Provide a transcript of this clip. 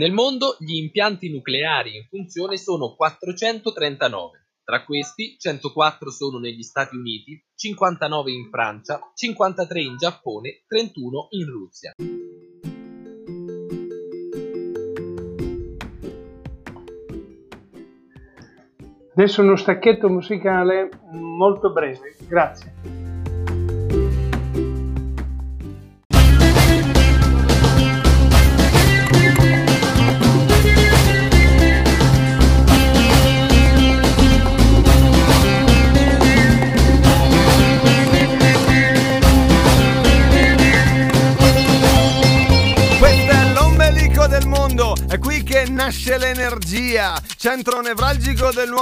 Nel mondo gli impianti nucleari in funzione sono 439. Tra questi 104 sono negli Stati Uniti, 59 in Francia, 53 in Giappone, 31 in Russia. Adesso uno stacchetto musicale molto breve, grazie. È qui che nasce l'energia, centro nevralgico del nuovo